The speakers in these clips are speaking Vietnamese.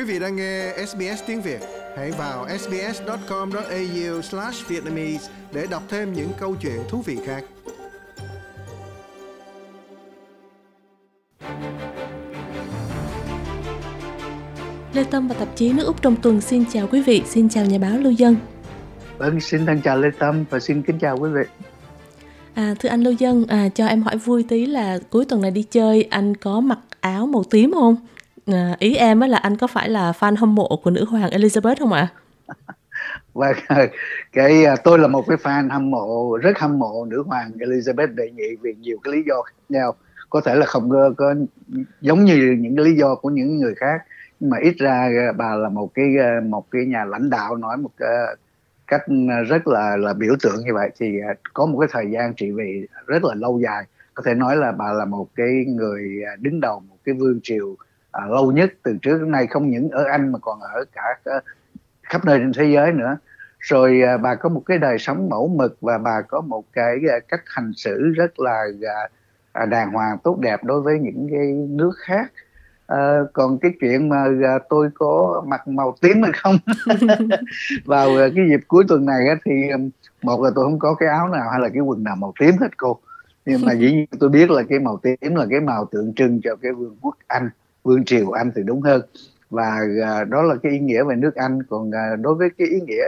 Quý vị đang nghe SBS tiếng Việt, hãy vào sbs.com.au/vietnamese để đọc thêm những câu chuyện thú vị khác. Lê Tâm và tạp chí nước Úc trong tuần xin chào quý vị, xin chào nhà báo Lưu Dân. Vâng, xin thân chào Lê Tâm và xin kính chào quý vị. À, thưa anh Lưu Dân, à, cho em hỏi vui tí là cuối tuần này đi chơi anh có mặc áo màu tím không? À, ý em á là anh có phải là fan hâm mộ của nữ hoàng Elizabeth không ạ? và vâng, ờ, cái ờ, tôi là một cái fan hâm mộ rất hâm mộ nữ hoàng Elizabeth đệ nhị vì nhiều cái lý do khác nhau. Có thể là không có, có giống như những cái lý do của những người khác nhưng mà ít ra bà là một cái một cái nhà lãnh đạo nói một cái cách rất là là biểu tượng như vậy. Thì có một cái thời gian trị vì rất là lâu dài. Có thể nói là bà là một cái người đứng đầu một cái vương triều à, lâu nhất từ trước đến nay không những ở Anh mà còn ở cả khắp nơi trên thế giới nữa. Rồi à, bà có một cái đời sống mẫu mực và bà có một cái à, cách hành xử rất là à, à đàng hoàng tốt đẹp đối với những cái nước khác. À, còn cái chuyện mà à, tôi có mặc màu tím hay không? Vào à, cái dịp cuối tuần này á, thì à, một là tôi không có cái áo nào hay là cái quần nào màu tím hết cô. Nhưng mà dĩ nhiên tôi biết là cái màu tím là cái màu tượng trưng cho cái vương quốc anh vương triều Anh thì đúng hơn và à, đó là cái ý nghĩa về nước Anh còn à, đối với cái ý nghĩa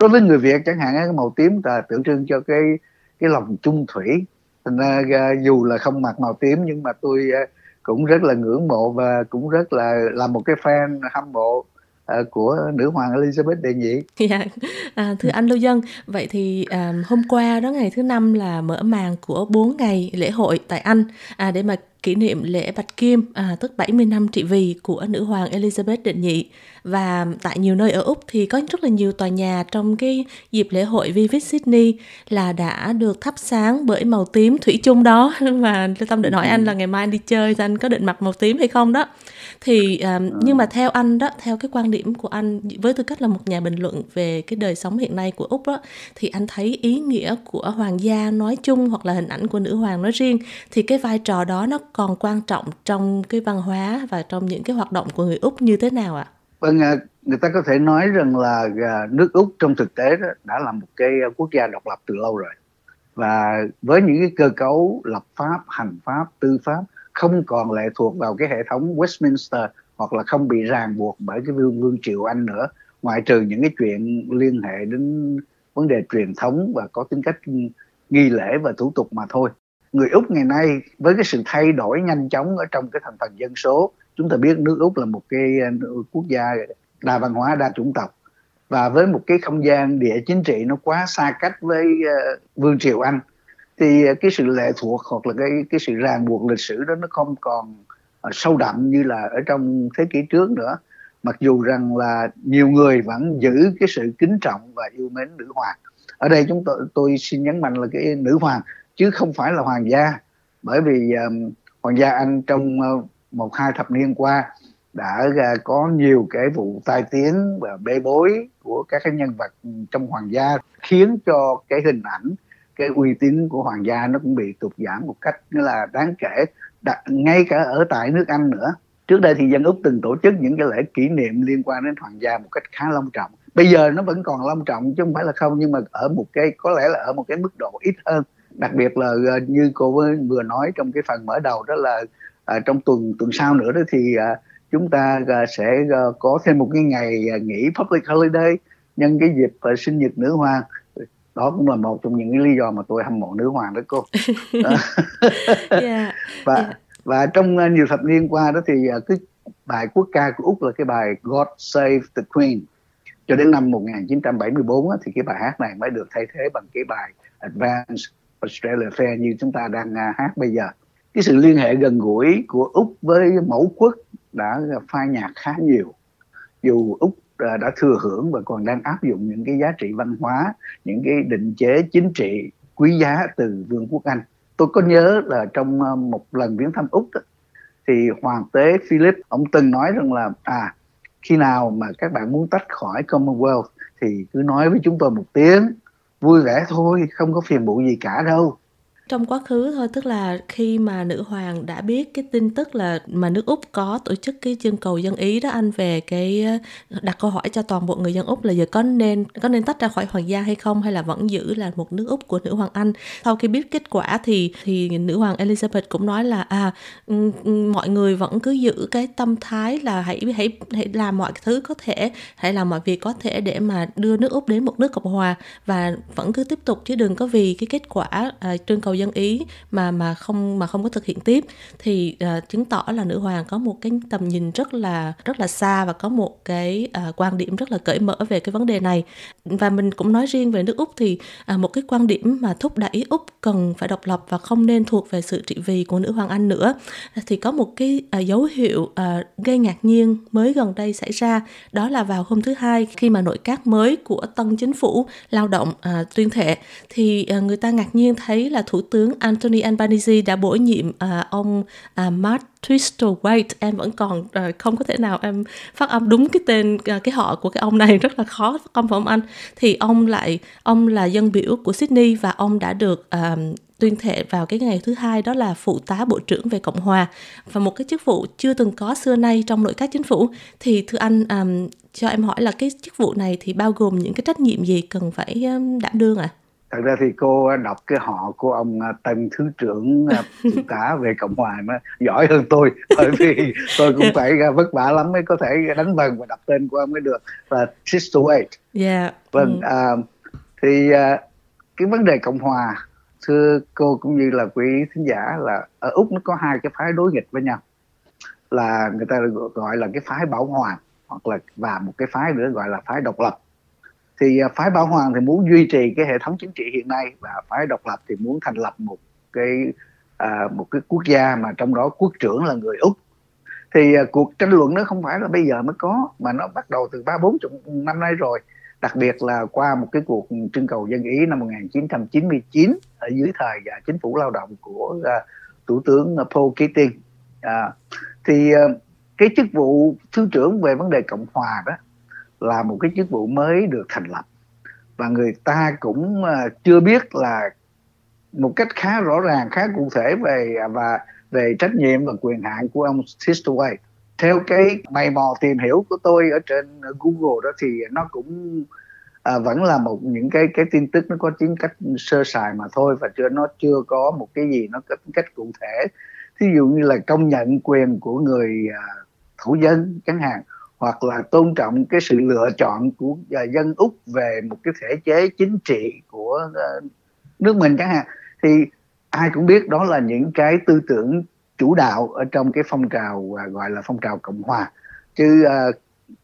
đối với người Việt chẳng hạn cái màu tím là tượng trưng cho cái cái lòng trung thủy thành ra à, dù là không mặc màu tím nhưng mà tôi cũng rất là ngưỡng mộ và cũng rất là là một cái fan hâm mộ của nữ hoàng Elizabeth đệ nhị. Dạ. À, thưa anh Lưu Dân, vậy thì à, hôm qua đó ngày thứ năm là mở màn của 4 ngày lễ hội tại Anh à, để mà kỷ niệm lễ Bạch Kim, à, tức 70 năm trị vì của nữ hoàng Elizabeth đệ nhị. Và tại nhiều nơi ở Úc thì có rất là nhiều tòa nhà trong cái dịp lễ hội Vivid Sydney là đã được thắp sáng bởi màu tím thủy chung đó. Và Tâm định hỏi anh là ngày mai anh đi chơi thì anh có định mặc màu tím hay không đó. Thì à, nhưng mà theo anh đó, theo cái quan điểm của anh với tư cách là một nhà bình luận về cái đời sống hiện nay của Úc đó, thì anh thấy ý nghĩa của hoàng gia nói chung hoặc là hình ảnh của nữ hoàng nói riêng thì cái vai trò đó nó còn quan trọng trong cái văn hóa và trong những cái hoạt động của người Úc như thế nào ạ? Vâng, à, người ta có thể nói rằng là à, nước Úc trong thực tế đó đã là một cái à, quốc gia độc lập từ lâu rồi. Và với những cái cơ cấu lập pháp, hành pháp, tư pháp không còn lệ thuộc vào cái hệ thống Westminster hoặc là không bị ràng buộc bởi cái vương vương triều Anh nữa, ngoại trừ những cái chuyện liên hệ đến vấn đề truyền thống và có tính cách nghi lễ và thủ tục mà thôi người úc ngày nay với cái sự thay đổi nhanh chóng ở trong cái thành phần dân số chúng ta biết nước úc là một cái ờ, quốc gia đa văn hóa đa chủng tộc. Và với một cái không gian địa chính trị nó quá xa cách với uh, vương triều anh thì ờ, cái sự lệ thuộc hoặc là cái cái sự ràng buộc lịch sử đó nó không còn uh, sâu đậm như là ở trong thế kỷ trước nữa. Mặc dù rằng là nhiều người vẫn giữ cái sự kính trọng và yêu mến nữ hoàng. Ở đây chúng tôi tôi xin nhấn mạnh là cái nữ hoàng chứ không phải là hoàng gia. Bởi vì um, hoàng gia anh trong uh, một hai thập niên qua đã uh, có nhiều cái vụ tai tiếng và bê bối của các cái nhân vật trong hoàng gia khiến cho cái hình ảnh cái uy tín của hoàng gia nó cũng bị tụt giảm một cách là đáng kể Đã, ngay cả ở tại nước Anh nữa. Trước đây thì dân Úc từng tổ chức những cái lễ kỷ niệm liên quan đến hoàng gia một cách khá long trọng. Bây giờ nó vẫn còn long trọng chứ không phải là không nhưng mà ở một cái có lẽ là ở một cái mức độ ít hơn đặc biệt là ờ, như cô vừa nói trong cái phần mở đầu đó là à, trong tuần tuần sau nữa đó thì à, chúng ta à, sẽ à, có thêm một cái ngày à, nghỉ public holiday nhân cái dịp à, sinh nhật nữ hoàng. Đó cũng là một trong những cái lý do mà tôi hâm mộ nữ hoàng đó cô. Yeah, và yeah. và trong nhiều thập niên qua đó thì cái bài quốc ca của úc là cái bài God Save the Queen. Cho đến năm 1974 á, thì cái bài hát này mới được thay thế bằng cái bài Advance Australia Fair như chúng ta đang à, hát bây giờ. Cái sự liên hệ gần gũi của úc với mẫu quốc đã phai nhạt khá nhiều. Dù úc à, đã thừa hưởng và còn đang áp dụng những cái giá trị văn hóa những cái định chế chính trị quý giá từ vương quốc anh. Tôi có nhớ là trong à, một lần viếng thăm úc đó, thì hoàng tế philip ông từng nói rằng là à khi nào mà các bạn muốn tách khỏi commonwealth thì cứ nói với chúng tôi một tiếng vui vẻ thôi không có phiền muộn gì cả đâu trong quá khứ thôi tức là khi mà nữ hoàng đã biết cái tin tức là mà nước úc có tổ chức cái chương cầu dân ý đó anh về cái ờ, đặt câu hỏi cho toàn bộ người dân úc là giờ có nên có nên tách ra khỏi hoàng gia hay không hay là vẫn giữ là một nước úc của nữ hoàng anh? Sau khi biết kết quả thì thì nữ hoàng elizabeth cũng nói là à ừ, ừ, mọi người vẫn cứ giữ cái tâm thái là hãy hãy hãy làm mọi thứ có thể hãy làm mọi việc có thể để mà đưa nước úc đến một nước cộng hòa và vẫn cứ tiếp tục chứ đừng có vì cái kết quả ờ, à, trưng cầu dân ý mà mà không mà không có thực hiện tiếp thì uh, chứng tỏ là nữ hoàng có một cái tầm nhìn rất là rất là xa và có một cái uh, quan điểm rất là cởi mở về cái vấn đề này. Và mình cũng nói riêng về nước úc thì uh, một cái quan điểm mà thúc đẩy úc cần phải độc lập và không nên thuộc về sự trị vì của nữ hoàng anh nữa thì có một cái uh, dấu hiệu uh, gây ngạc nhiên mới gần đây xảy ra đó là vào hôm thứ hai khi mà nội các mới của tân chính phủ lao động uh, tuyên thệ thì uh, người ta ngạc nhiên thấy là thủ tướng Anthony Albanese đã bổ nhiệm à, ông à, Matt Twister White. Em vẫn còn uh, không có thể nào em phát âm đúng cái tên uh, cái họ của cái ông này rất là khó phát âm phải không anh? Thì ông lại ông là dân biểu của Sydney và ông đã được uh, tuyên thệ vào cái ngày thứ hai đó là phụ tá bộ trưởng về cộng hòa. Và một cái chức vụ chưa từng có xưa nay trong nội các chính phủ. Thì thưa anh um, cho em hỏi là cái chức vụ này thì bao gồm những cái trách nhiệm gì cần phải um, đảm đương ạ? à? Thật ra thì cô đọc cái họ của ông à, tân thứ trưởng phụ tá về cộng hòa nó giỏi hơn tôi bởi vì tôi cũng phải vất vả lắm mới có thể đánh vần và đọc tên của ông mới được là Sister Wade yeah. vâng ừ. à, thì à, cái vấn đề cộng hòa thưa cô cũng như là quý thính giả là ở úc nó có hai cái phái đối nghịch với nhau là người ta gọi là cái phái bảo hoàng hoặc là và một cái phái nữa gọi là phái độc lập thì à, phái bảo hoàng thì muốn duy trì cái hệ thống chính trị hiện nay và phái độc lập thì muốn thành lập một cái à, một cái quốc gia mà trong đó quốc trưởng là người úc. Thì à, cuộc tranh luận nó không phải là bây giờ mới có mà nó bắt đầu từ ba bốn chục năm nay rồi. Đặc biệt là qua một cái cuộc trưng cầu dân ý năm 1999 ở dưới thời à, chính phủ lao động của à, thủ tướng Paul Keating. À, thì à, cái chức vụ thứ trưởng về vấn đề cộng hòa đó là một cái chức vụ mới được thành lập. Và người ta cũng ờ, chưa biết là một cách khá rõ ràng khá cụ thể về và về trách nhiệm và quyền hạn của ông Sister White. Theo cái mày mò tìm hiểu của tôi ở trên Google đó thì nó cũng à, vẫn là một những cái cái tin tức nó có tính cách sơ sài mà thôi và chưa nó chưa có một cái gì nó có cách cụ thể. Thí dụ như là công nhận quyền của người ờ, à, thổ dân chẳng hạn hoặc là tôn trọng cái sự lựa chọn của à, dân úc về một cái thể chế chính trị của à, nước mình chẳng hạn thì ai cũng biết đó là những cái tư tưởng chủ đạo ở trong cái phong trào à, gọi là phong trào cộng hòa. Chứ uh,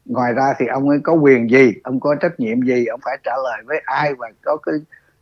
ngoài ra thì ông ấy có quyền gì ông có trách nhiệm gì ông phải trả lời với ai và có cái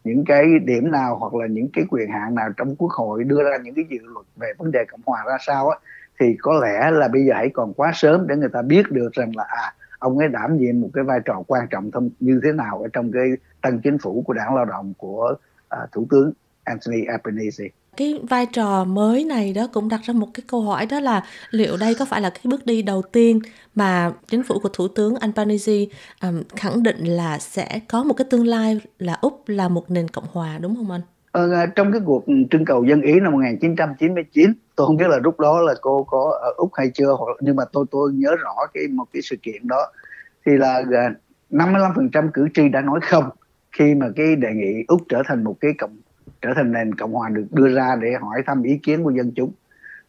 những cái điểm nào hoặc là những cái quyền hạn nào trong quốc hội đưa ra những cái dự luật về vấn đề cộng hòa ra sao á thì có lẽ là bây giờ hãy còn quá sớm để người ta biết được rằng là à ông ấy đảm nhiệm một cái vai trò quan trọng thông như thế nào ở trong cái tân chính phủ của đảng lao động của uh, thủ tướng Anthony Albanese cái vai trò mới này đó cũng đặt ra một cái câu hỏi đó là liệu đây có phải là cái bước đi đầu tiên mà chính phủ của thủ tướng Albanese um, khẳng định là sẽ có một cái tương lai là úc là một nền cộng hòa đúng không anh? Ờ, trong cái cuộc trưng cầu dân ý năm 1999 tôi không biết là lúc đó là cô có ở úc hay chưa hoặc nhưng mà tôi tôi nhớ rõ cái một cái sự kiện đó. Thì là à, 55% cử tri đã nói không khi mà cái đề nghị úc trở thành một cái cộng trở thành nền cộng hòa được đưa ra để hỏi thăm ý kiến của dân chúng.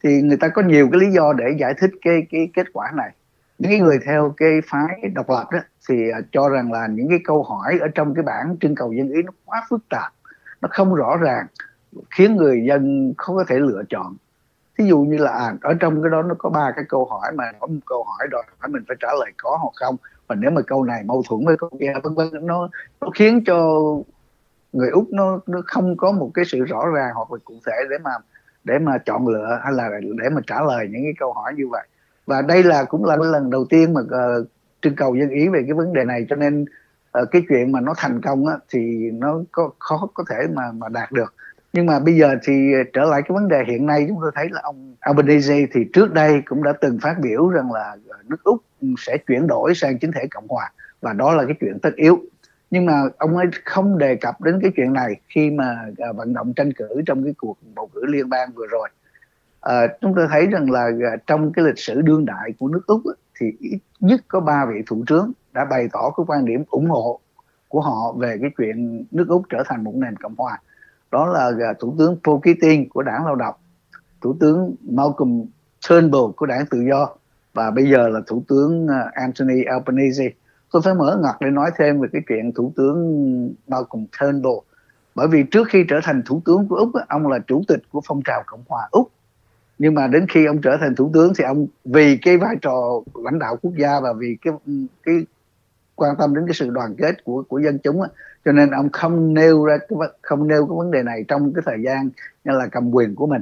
Thì người ta có nhiều cái lý do để giải thích cái cái kết quả này. Những người theo cái phái độc lập đó thì à, cho rằng là những cái câu hỏi ở trong cái bản trưng cầu dân ý nó quá phức tạp nó không rõ ràng khiến người dân không có thể lựa chọn. Ví dụ như là à, ở trong cái đó nó có ba cái câu hỏi mà có một câu hỏi đòi hỏi mình phải trả lời có hoặc không. Và nếu mà câu này mâu thuẫn với câu kia vân vân nó nó khiến cho người úc nó nó không có một cái sự rõ ràng hoặc là cụ thể để mà để mà chọn lựa hay là để mà trả lời những cái câu hỏi như vậy. Và đây là cũng là lần đầu tiên mà uh, trưng cầu dân ý về cái vấn đề này cho nên Ờ, cái chuyện mà nó thành công á, thì nó có khó có thể mà mà đạt được. Nhưng mà bây giờ thì trở lại cái vấn đề hiện nay chúng tôi thấy là ông Albanese thì trước đây cũng đã từng phát biểu rằng là ờ, nước Úc sẽ chuyển đổi sang chính thể cộng hòa và đó là cái chuyện tất yếu. Nhưng mà ông ấy không đề cập đến cái chuyện này khi mà ờ, vận động tranh cử trong cái cuộc bầu cử liên bang vừa rồi. À, chúng tôi thấy rằng là trong cái lịch sử đương đại của nước úc thì ít nhất có ba vị thủ tướng đã bày tỏ cái quan điểm ủng hộ của họ về cái chuyện nước úc trở thành một nền cộng hòa. Đó là à, thủ tướng Paul Keating của đảng lao động, thủ tướng Malcolm Turnbull của đảng tự do và bây giờ là thủ tướng à, Anthony Albanese. Tôi phải mở ngoặt để nói thêm về cái chuyện thủ tướng Malcolm Turnbull. Bởi vì trước khi trở thành thủ tướng của úc ông là chủ tịch của phong trào cộng hòa úc. Nhưng mà đến khi ông trở thành thủ tướng thì ông vì cái vai trò lãnh đạo quốc gia và vì cái cái quan tâm đến cái sự đoàn kết của của dân chúng á, cho nên ông không nêu ra cái không nêu cái vấn đề này trong cái thời gian như là cầm quyền của mình.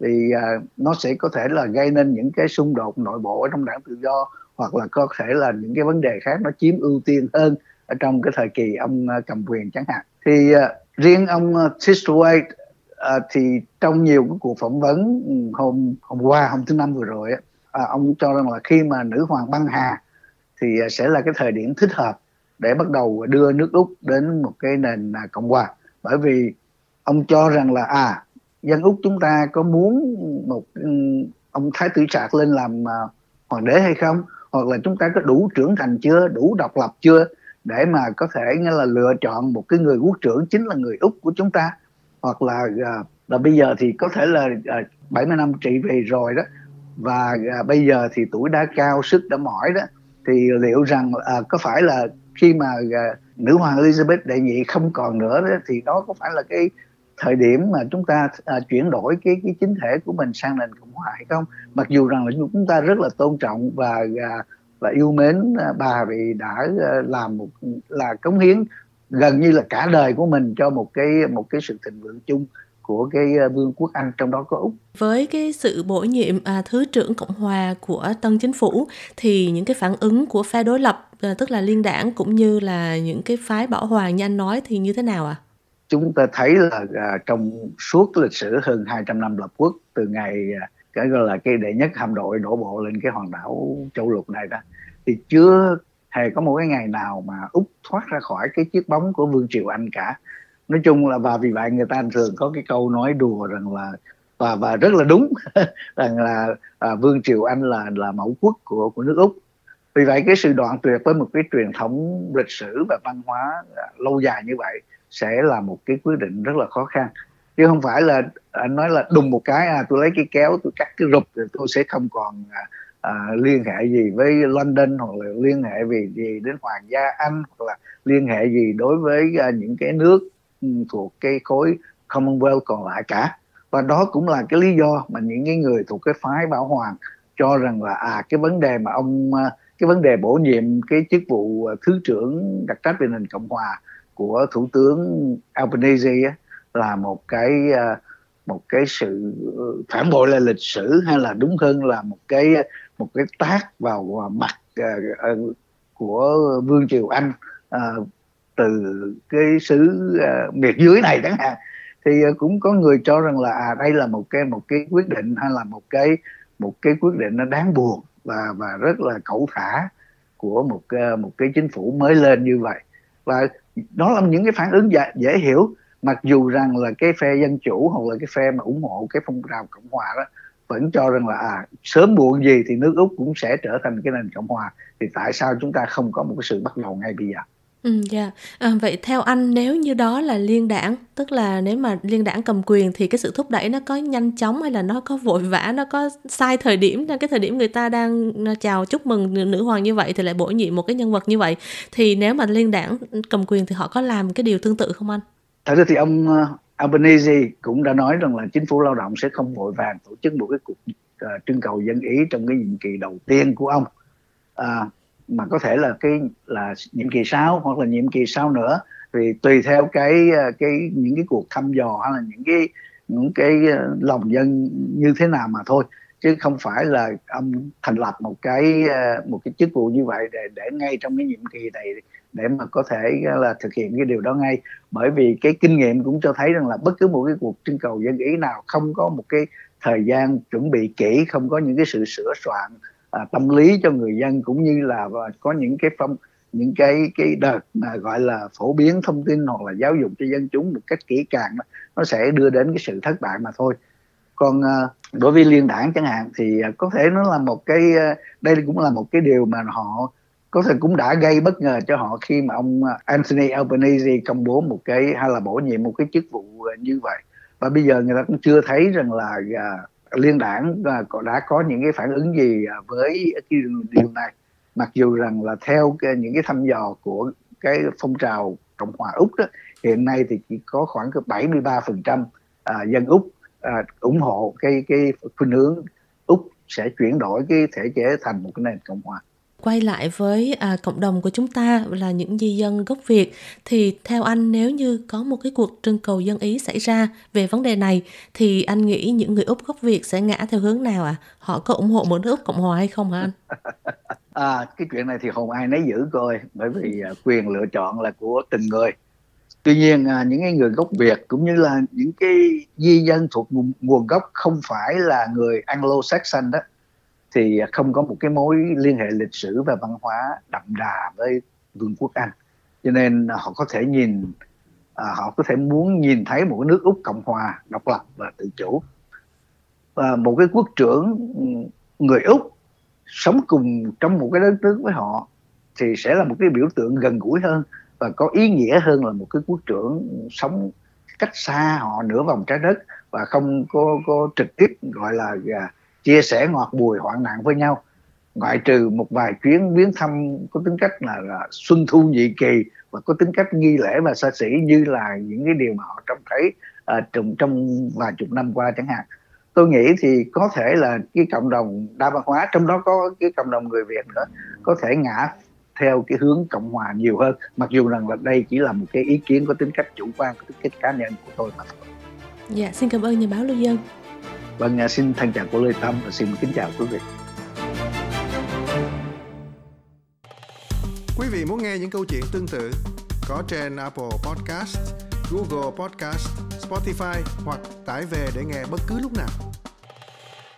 Thì uh, nó sẽ có thể là gây nên những cái xung đột nội bộ ở trong đảng tự do hoặc là có thể là những cái vấn đề khác nó chiếm ưu tiên hơn ở trong cái thời kỳ ông uh, cầm quyền chẳng hạn. Thì uh, riêng ông uh, Tistoway uh, thì trong nhiều cái cuộc phỏng vấn hôm hôm qua hôm thứ năm vừa rồi uh, ông cho rằng là khi mà nữ hoàng băng hà thì à, sẽ là cái thời điểm thích hợp để bắt đầu đưa nước úc đến một cái nền à, cộng hòa. Bởi vì ông cho rằng là à dân úc chúng ta có muốn một ừ, ông thái tử sạc lên làm à, hoàng đế hay không? Hoặc là chúng ta có đủ trưởng thành chưa, đủ độc lập chưa để mà có thể, nghĩa là lựa chọn một cái người quốc trưởng chính là người úc của chúng ta? Hoặc là là bây giờ thì có thể là 70 năm trị vì rồi đó. Và bây giờ thì tuổi đã cao, sức đã mỏi đó thì liệu rằng à, có phải là khi mà à, nữ hoàng Elizabeth đệ nhị không còn nữa đó, thì đó có phải là cái thời điểm mà chúng ta à, chuyển đổi cái cái chính thể của mình sang nền cộng hòa hay không? Mặc dù rằng là chúng ta rất là tôn trọng và à, và yêu mến à, bà vì đã à, làm một là cống hiến gần như là cả đời của mình cho một cái một cái sự thịnh vượng chung của cái à, vương quốc Anh trong đó có Úc. Với cái sự bổ nhiệm à, thứ trưởng cộng hòa của tân chính phủ thì những cái phản ứng của phe đối lập à, tức là liên đảng cũng như là những cái phái bảo hoàng như anh nói thì như thế nào ạ? À? chúng ta thấy là à, trong suốt lịch sử hơn 200 năm lập quốc từ ngày à, cái gọi là cái đệ nhất hạm đội đổ bộ lên cái hòn đảo châu lục này đó thì chưa hề có một cái ngày nào mà úc thoát ra khỏi cái chiếc bóng của vương triều anh cả nói chung là và vì vậy người ta thường có cái câu nói đùa rằng là và và rất là đúng rằng là à, vương triều anh là là mẫu quốc của của nước úc. Vì vậy cái sự đoạn tuyệt với một cái truyền thống lịch sử và văn hóa à, lâu dài như vậy sẽ là một cái quyết định rất là khó khăn. Chứ không phải là anh nói là đùng một cái à tôi lấy cái kéo tôi cắt cái rụp rồi tôi sẽ không còn à, à, liên hệ gì với London hoặc là liên hệ vì gì đến hoàng gia Anh hoặc là liên hệ gì đối với à, những cái nước thuộc cái khối Commonwealth còn lại cả. Và đó cũng là cái lý do mà những cái người thuộc cái phái bảo hoàng cho rằng là à cái vấn đề mà ông à, cái vấn đề bổ nhiệm cái chức vụ à, thứ trưởng đặc trách về nền cộng hòa của thủ tướng Albanese là một cái à, một cái sự ừ, phản bội lại lịch sử hay là đúng hơn là một cái một cái tác vào mặt của vương triều Anh từ cái xứ uh, miệt dưới này chẳng hạn thì uh, cũng có người cho rằng là à đây là một cái một cái quyết định hay là một cái một cái quyết định nó đáng buồn và và rất là cẩu thả của một uh, một cái chính phủ mới lên như vậy. Và đó là những cái phản ứng dễ, dễ hiểu mặc dù rằng là cái phe dân chủ hoặc là cái phe mà ủng hộ cái phong trào cộng hòa đó vẫn cho rằng là à sớm muộn gì thì nước úc cũng sẽ trở thành cái nền cộng hòa thì tại sao chúng ta không có một cái sự bắt đầu ngay bây giờ? Ừ, yeah. À, vậy theo anh nếu như đó là liên đảng tức là nếu mà liên đảng cầm quyền thì cái sự thúc đẩy nó có nhanh chóng hay là nó có vội vã nó có sai thời điểm cái thời điểm người ta đang à, chào chúc mừng nữ hoàng như vậy thì lại bổ nhiệm một cái nhân vật như vậy thì nếu mà liên đảng cầm quyền thì họ có làm cái điều tương tự không anh? Thật ra thì ông à, Albanese cũng đã nói rằng là chính phủ lao động sẽ không vội vàng tổ chức một cái cuộc uh, trưng cầu dân ý trong cái nhiệm kỳ đầu tiên của ông À, mà có thể là cái, là nhiệm kỳ sau hoặc là nhiệm kỳ sau nữa. Thì tùy theo cái ờ, cái, những cái cuộc thăm dò hay là những cái những cái ờ, lòng dân như thế nào mà thôi. Chứ không phải là ông thành lập một cái ờ, một cái chức vụ như vậy để để ngay trong cái nhiệm kỳ này để mà có thể là, thực hiện cái điều đó ngay. Bởi vì cái kinh nghiệm cũng cho thấy rằng là bất cứ một cái cuộc trưng cầu dân ý nào không có một cái thời gian chuẩn bị kỹ, không có những cái sự sửa soạn à, tâm lý cho người dân cũng như là à, có những cái phong những cái cái đợt mà gọi là phổ biến thông tin hoặc là giáo dục cho dân chúng một cách kỹ càng nó sẽ đưa đến cái sự thất bại mà thôi. Còn à, đối với liên đảng chẳng hạn thì à, có thể nó là một cái đây cũng là một cái điều mà họ có thể cũng đã gây bất ngờ cho họ khi mà ông Anthony Albanese công bố một cái hay là bổ nhiệm một cái chức vụ như vậy. Và bây giờ người ta cũng chưa thấy rằng là liên đảng uh, đã có những cái phản ứng gì à, với cái điều này? Mặc dù rằng là theo cái, những cái thăm dò của cái phong trào cộng hòa úc đó hiện nay thì chỉ có khoảng 73% à, dân úc à, ủng hộ cái cái khuynh hướng úc sẽ chuyển đổi cái thể chế thành một cái nền cộng hòa quay lại với à, cộng đồng của chúng ta là những di dân gốc Việt thì theo anh nếu như có một cái cuộc trưng cầu dân ý xảy ra về vấn đề này thì anh nghĩ những người Úc gốc Việt sẽ ngã theo hướng nào ạ? À? Họ có ủng hộ một nước Úc Cộng hòa hay không hả anh? à, cái chuyện này thì không ai nấy giữ coi bởi vì à, quyền lựa chọn là của từng người tuy nhiên à, những cái người gốc Việt cũng như là những cái di dân thuộc nguồn gốc không phải là người Anglo-Saxon đó thì không có một cái mối liên hệ lịch sử và văn hóa đậm đà với vương quốc Anh. Cho nên họ có thể nhìn à, họ có thể muốn nhìn thấy một cái nước Úc cộng hòa độc lập và tự chủ. Và một cái quốc trưởng ừ, người Úc sống cùng trong một cái đất nước với họ thì sẽ là một cái biểu tượng gần gũi hơn và có ý nghĩa hơn là một cái quốc trưởng sống cách xa họ nửa vòng trái đất và không có có trực tiếp gọi là uh, chia sẻ ngọt bùi hoạn nạn với nhau ngoại trừ một vài chuyến viếng thăm có tính cách là, là xuân thu nhị kỳ và có tính cách nghi lễ và xa xỉ như là những cái điều mà họ trông thấy uh, trong trong vài chục năm qua chẳng hạn tôi nghĩ thì có thể là cái cộng đồng đa văn hóa trong đó có cái cộng đồng người Việt nữa có thể ngã theo cái hướng cộng hòa nhiều hơn mặc dù rằng là đây chỉ là một cái ý kiến có tính cách chủ quan có tính cách cá nhân của tôi mà thôi. Dạ xin cảm ơn nhà báo Lưu Dân. Vâng, à, xin thân chào của Lê Tâm và xin kính chào quý vị. Quý vị muốn nghe những câu chuyện tương tự có trên Apple Podcast, Google Podcast, Spotify hoặc tải về để nghe bất cứ lúc nào.